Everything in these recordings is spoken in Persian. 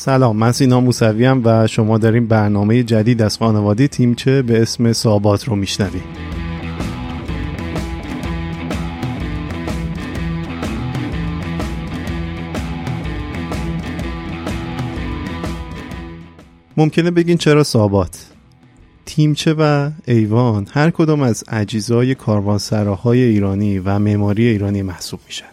سلام من سینا موسوی و شما داریم برنامه جدید از خانواده تیمچه به اسم سابات رو میشنوید. ممکنه بگین چرا سابات؟ تیمچه و ایوان؟ هر کدام از اجزای کاروانسراهای ایرانی و معماری ایرانی محسوب میشن.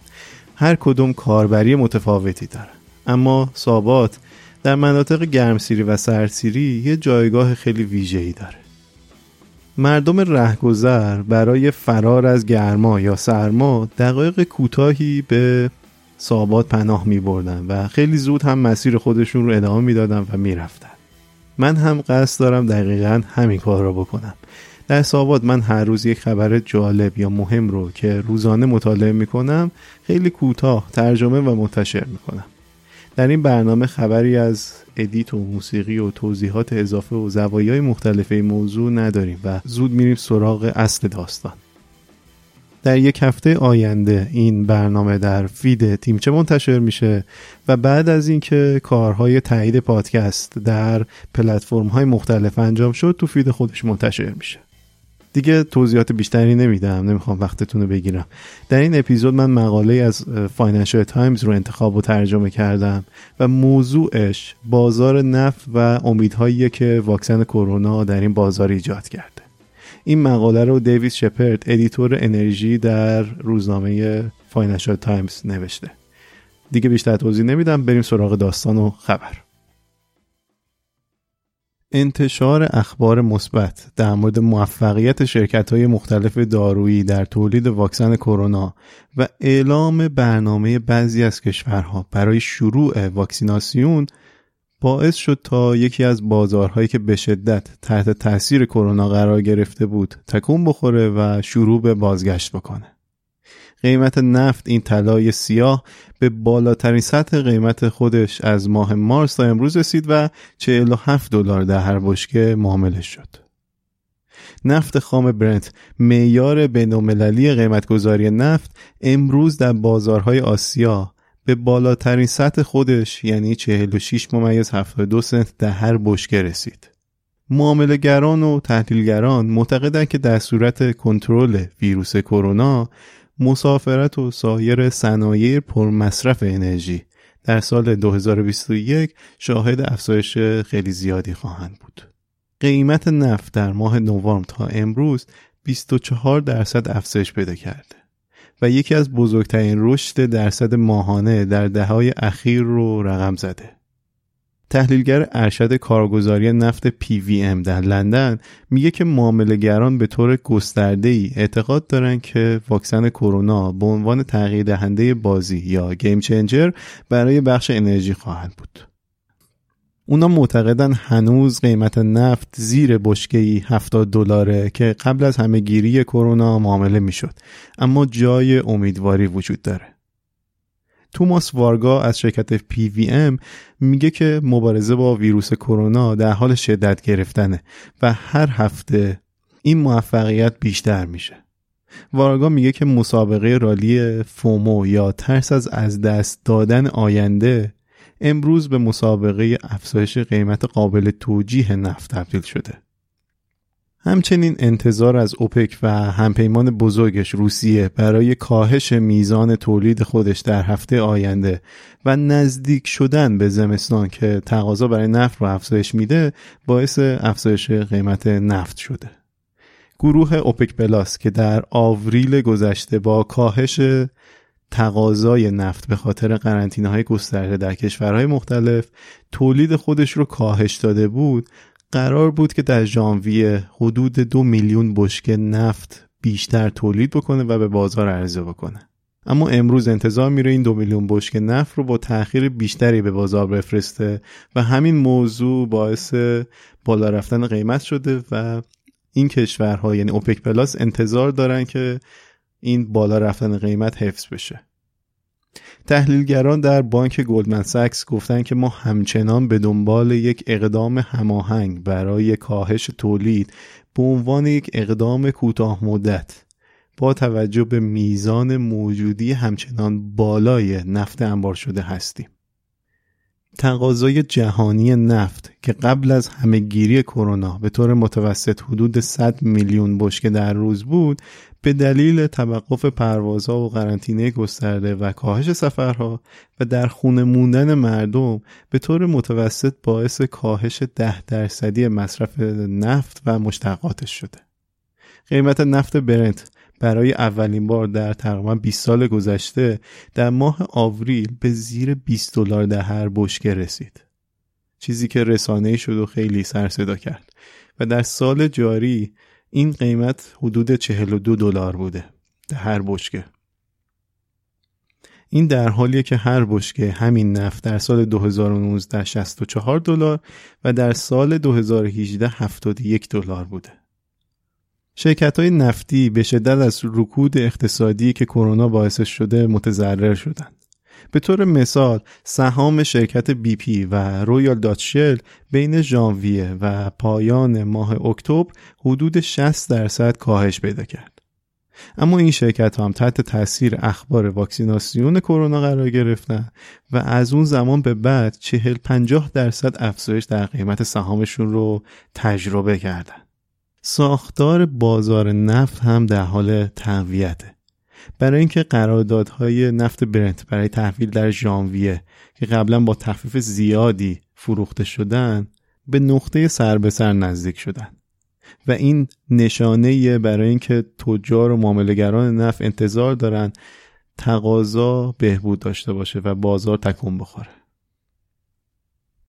هر کدوم کاربری متفاوتی داره اما سابات در مناطق گرمسیری و سرسیری یه جایگاه خیلی ویژه‌ای داره. مردم رهگذر برای فرار از گرما یا سرما دقایق کوتاهی به سابات پناه می بردن و خیلی زود هم مسیر خودشون رو ادامه می‌دادن و می‌رفتن. من هم قصد دارم دقیقا همین کار را بکنم. در سابات من هر روز یک خبر جالب یا مهم رو که روزانه مطالعه می کنم خیلی کوتاه ترجمه و منتشر می کنم در این برنامه خبری از edit و موسیقی و توضیحات اضافه و زوایای مختلف این موضوع نداریم و زود میریم سراغ اصل داستان. در یک هفته آینده این برنامه در feed تیمچه منتشر میشه و بعد از اینکه کارهای تایید پادکست در پلتفرم های مختلف انجام شد تو feed خودش منتشر میشه. دیگه توضیحات بیشتری نمیدم نمی‌خوام وقتتون رو بگیرم. در این اپیزود من مقاله از فاینانشال تایمز رو انتخاب و ترجمه کردم و موضوعش بازار نفت و امیدهایی که واکسن کرونا در این بازار ایجاد کرده. این مقاله رو دیوید شپرد editor انرژی در روزنامه فاینانشال تایمز نوشته. دیگه بیشتر توضیح نمیدم بریم سراغ داستان و خبر. انتشار اخبار مثبت در مورد موفقیت شرکت های مختلف دارویی در تولید واکسن کرونا و اعلام برنامه بعضی از کشورها برای شروع واکسیناسیون باعث شد تا یکی از بازارهایی که به شدت تحت تاثیر کرونا قرار گرفته بود تکون بخوره و شروع به بازگشت بکنه. قیمت نفت این طلای سیاه به بالاترین سطح قیمت خودش از ماه مارس تا امروز رسید و 47 دلار در هر بشکه معامله شد. نفت خام برنت معیار بین‌المللی قیمتگذاری نفت امروز در بازارهای آسیا به بالاترین سطح خودش یعنی 46 ممیز 72 سنت در هر بشکه رسید. معاملهگران و تحلیلگران معتقدند که در صورت کنترل ویروس کرونا مسافرت و سایر صنایع پرمصرف انرژی در سال 2021 شاهد افزایش خیلی زیادی خواهند بود. قیمت نفت در ماه نوامبر تا امروز 24 درصد افزایش پیدا کرده و یکی از بزرگترین رشد درصد ماهانه در دههای اخیر رو رقم زده. تحلیلگر ارشد کارگزاری نفت PVM در لندن میگه که معاملهگران به طور گسترده ای اعتقاد دارن که واکسن کرونا به عنوان تغییر دهنده بازی یا گیم چنجر برای بخش انرژی خواهد بود. اونا معتقدن هنوز قیمت نفت زیر بشکه‌ای 70 دلاره که قبل از همهگیری کرونا معامله می‌شد اما جای امیدواری وجود داره. توماس وارگا از شرکت PVM میگه که مبارزه با ویروس کرونا در حال شدت گرفتنه و هر هفته این موفقیت بیشتر میشه. وارگا میگه که مسابقه رالی فومو یا ترس از از دست دادن آینده امروز به مسابقه افزایش قیمت قابل توجیه نفت تبدیل شده. همچنین انتظار از اوپک و همپیمان بزرگش روسیه برای کاهش میزان تولید خودش در هفته آینده و نزدیک شدن به زمستان که تقاضا برای نفت رو افزایش میده باعث افزایش قیمت نفت شده. گروه اوپک پلاس که در آوریل گذشته با کاهش تقاضای نفت به خاطر قرنطینه های گسترده در کشورهای مختلف تولید خودش رو کاهش داده بود قرار بود که در ژانویه حدود دو میلیون بشکه نفت بیشتر تولید بکنه و به بازار عرضه بکنه. اما امروز انتظار میره این دو میلیون بشکه نفت رو با تاخیر بیشتری به بازار بفرسته و همین موضوع باعث بالا رفتن قیمت شده و این کشورها یعنی اوپک پلاس انتظار دارن که این بالا رفتن قیمت حفظ بشه. تحلیلگران در بانک گلدمن ساکس گفتن که ما همچنان به دنبال یک اقدام هماهنگ برای کاهش تولید به عنوان یک اقدام کوتاه مدت با توجه به میزان موجودی همچنان بالای نفت انبار شده هستیم. تقاضای جهانی نفت که قبل از همهگیری کرونا به طور متوسط حدود 100 میلیون بشکه در روز بود به دلیل توقف پروازها و قرنطینه گسترده و کاهش سفرها و در خونه موندن مردم به طور متوسط باعث کاهش ده درصدی مصرف نفت و مشتقاتش شده. قیمت نفت برنت برای اولین بار در تقریبا 20 سال گذشته در ماه آوریل به زیر 20 دلار در هر بشکه رسید. چیزی که رسانه شد و خیلی سر صدا کرد و در سال جاری این قیمت حدود 42 دلار بوده در هر بشکه. این در حالیه که هر بشکه همین نفت در سال 2019 64 دلار و در سال 2018 71 دلار بوده. شرکت های نفتی به شدت از رکود اقتصادی که کرونا باعث شده متضرر شدند. به طور مثال سهام شرکت بی پی و رویال داچ شل بین ژانویه و پایان ماه اکتبر حدود 60 درصد کاهش پیدا کرد. اما این شرکت هم تحت تاثیر اخبار واکسیناسیون کرونا قرار گرفتن و از اون زمان به بعد 40 50 درصد افزایش در قیمت سهامشون رو تجربه کردن. ساختار بازار نفت هم در حال تقویته برای اینکه قراردادهای نفت برنت برای تحویل در ژانویه که قبلا با تخفیف زیادی فروخته شدن به نقطه سر به سر نزدیک شدن. و این نشانه برای اینکه تجار و معاملهگران نفت انتظار دارن تقاضا بهبود داشته باشه و بازار تکون بخوره.